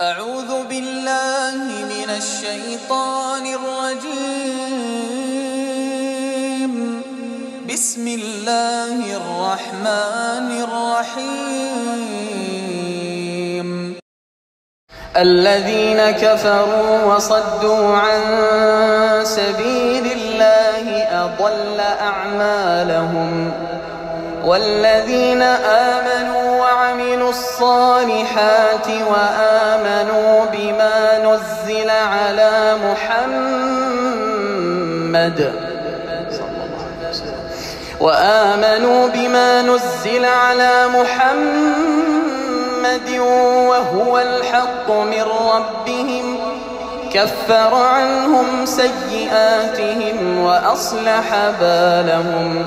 أعوذ بالله من الشيطان الرجيم. بسم الله الرحمن الرحيم. الذين كفروا وصدوا عن سبيل الله أضل أعمالهم. والذين آمنوا الصالحات وآمنوا بما نزل على محمد وآمنوا بما نزل على محمد وهو الحق من ربهم كفر عنهم سيئاتهم وأصلح بالهم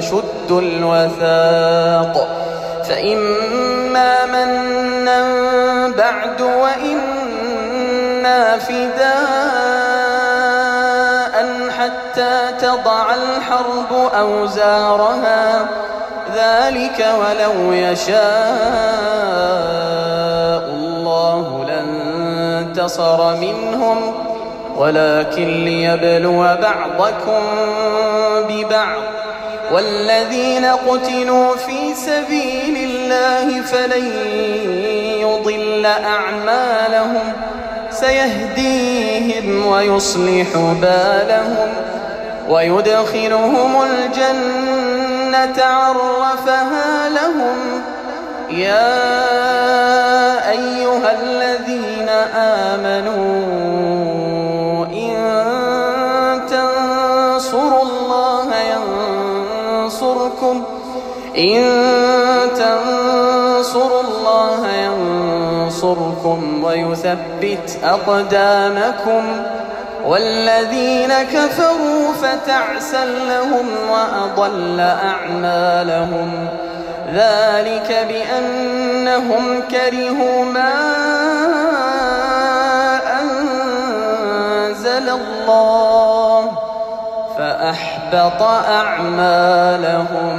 فشدوا الوثاق. فإما منا بعد وإنا فداء حتى تضع الحرب أوزارها. ذلك ولو يشاء الله لانتصر منهم. ولكن ليبلو بعضكم ببعض. والذين قتلوا في سبيل الله فلن يضل أعمالهم. سيهديهم ويصلح بالهم ويدخلهم الجنة عرفها لهم. يا أيها الذين آمنوا إن تنصروا الله ينصركم ويثبت أقدامكم والذين كفروا فتعسا لهم وأضل أعمالهم ذلك بأنهم كرهوا ما أنزل الله فأحبط أعمالهم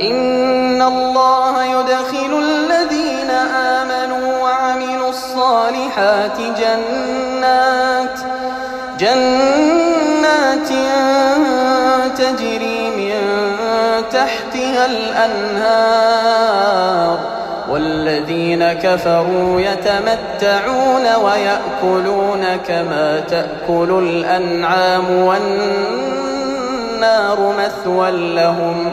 إن الله يدخل الذين آمنوا وعملوا الصالحات جنات جنات تجري من تحتها الأنهار والذين كفروا يتمتعون ويأكلون كما تأكل الأنعام والنار مثوى لهم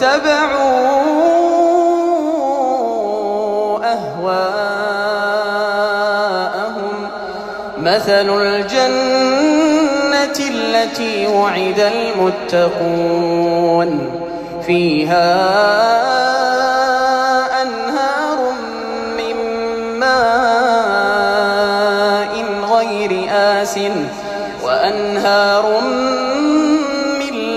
واتبعوا أهواءهم. مثل الجنة التي وعد المتقون. فيها أنهار من ماء غير آس وأنهار من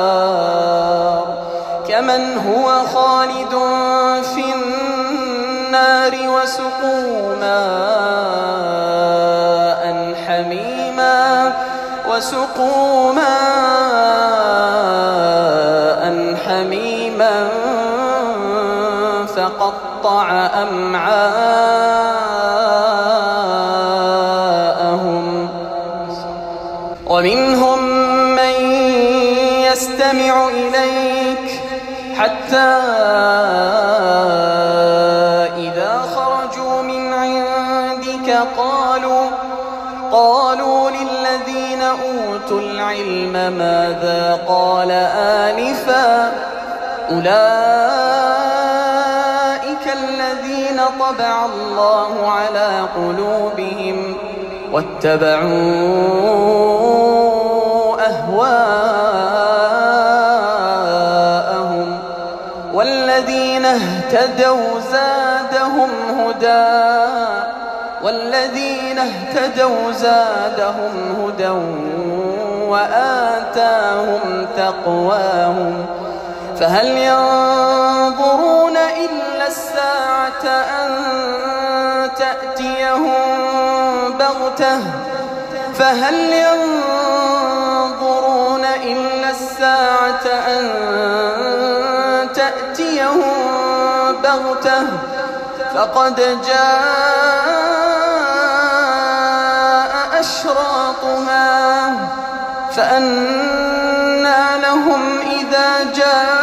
النار كمن هو خالد في النار وسقوا ماء حميما وسقوا ماء حميما فقطع أمعاءهم ومنهم من يستمع إليك حتى إذا خرجوا من عندك قالوا قالوا للذين أوتوا العلم ماذا قال آنفا؟ أولئك الذين طبع الله على قلوبهم واتبعوا أهواءهم. اهتدوا زادهم هدى. والذين اهتدوا زادهم هدى وآتاهم تقواهم. فهل ينظرون إلا الساعة أن تأتيهم بغتة؟ فهل ينظرون إلا الساعة أن تأتيهم بغتة فقد جاء أشراطها فأنى لهم إذا جاءتهم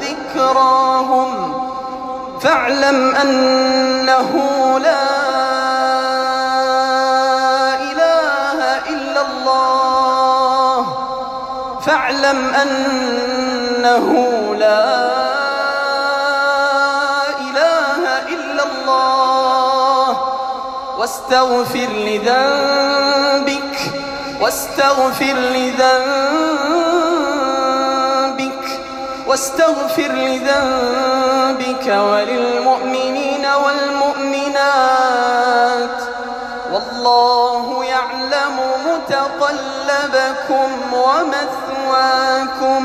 ذكراهم فاعلم أنه لا إله إلا الله فاعلم أنه لا إله إلا الله. واستغفر لذنبك واستغفر لذنبك واستغفر لذنبك وللمؤمنين والمؤمنات. والله يعلم متقلبكم ومثواكم.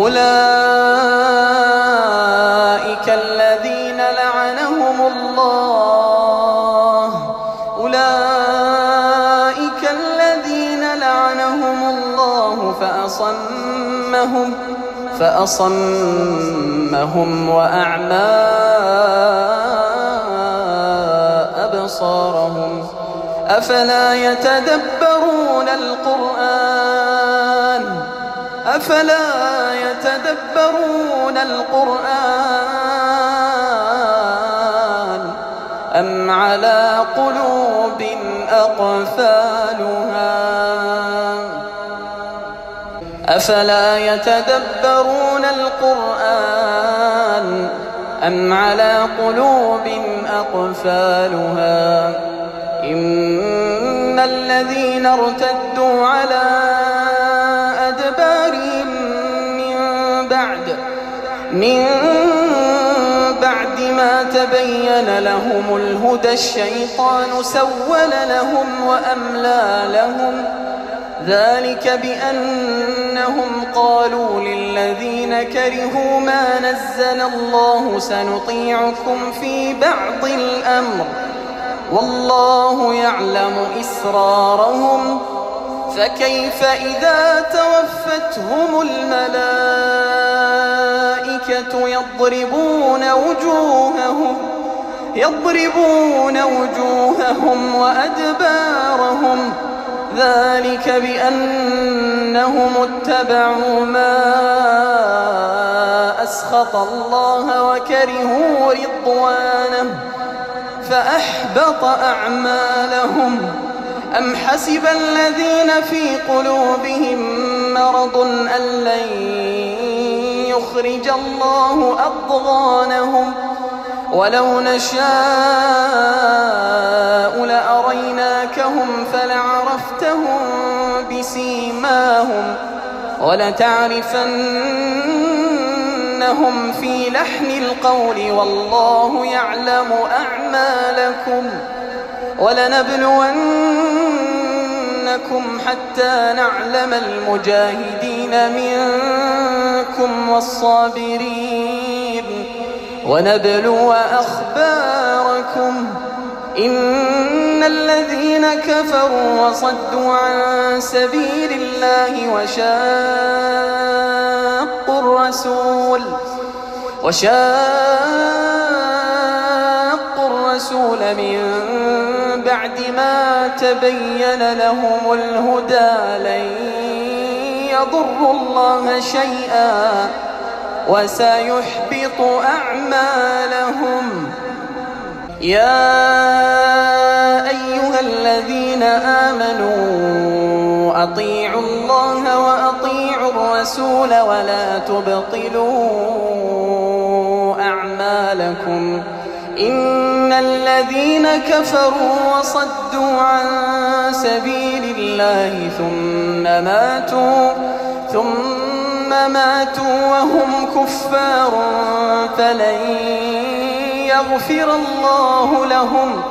أولئك الذين لعنهم الله. أولئك الذين لعنهم الله فأصمهم فأصمهم وأعمى أبصارهم. أفلا يتدبرون القرآن؟ أفلا يتدبرون القرآن أم على قلوب أقفالها؟ أفلا يتدبرون القرآن أم على قلوب أقفالها؟ إن الذين ارتدوا على من بعد ما تبين لهم الهدى الشيطان سول لهم وأملى لهم ذلك بأنهم قالوا للذين كرهوا ما نزل الله سنطيعكم في بعض الأمر والله يعلم إسرارهم فكيف إذا توفتهم الملائكة يضربون وجوههم يضربون وجوههم وأدبارهم ذلك بأنهم اتبعوا ما أسخط الله وكرهوا رضوانه فأحبط أعمالهم. أم حسب الذين في قلوبهم مرض أن لن يخرج الله أضغانهم ولو نشاء لأريناكهم فلعرفتهم بسيماهم ولتعرفنهم في لحن القول والله يعلم أعمالكم ولنبلونكم حتى نعلم المجاهدين منكم والصابرين ونبلو أخباركم إن الذين كفروا وصدوا عن سبيل الله وشاقوا الرسول وشاقوا الرسول من بعد ما تبين لهم الهدى لن يضروا الله شيئا وسيحبط أعمالهم. يا أيها الذين آمنوا أطيعوا الله وأطيعوا الرسول ولا تبطلوا أعمالكم. إن الذين كفروا وصدوا عن سبيل الله ثم ماتوا ثم ماتوا وهم كفار فلن يغفر الله لهم.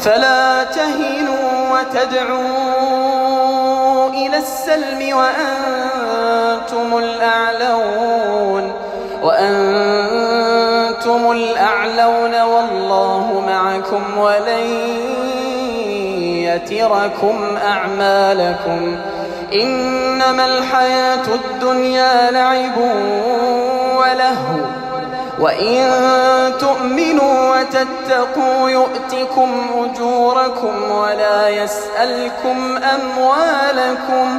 فلا تهنوا وتدعوا إلى السلم وأنتم الأعلون. وأنتم الأعلون والله معكم ولن يتركم أعمالكم إنما الحياة الدنيا لعب ولهو وإن تؤمنوا وتتقوا يؤتكم أجوركم ولا يسألكم أموالكم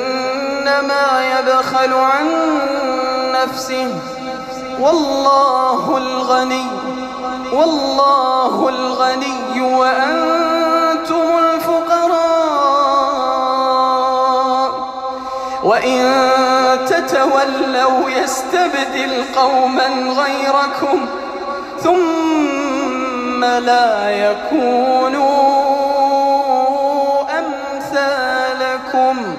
فإنما يبخل عن نفسه. والله الغني والله الغني وأنتم الفقراء. وإن تتولوا يستبدل قوما غيركم ثم لا يكونوا أمثالكم.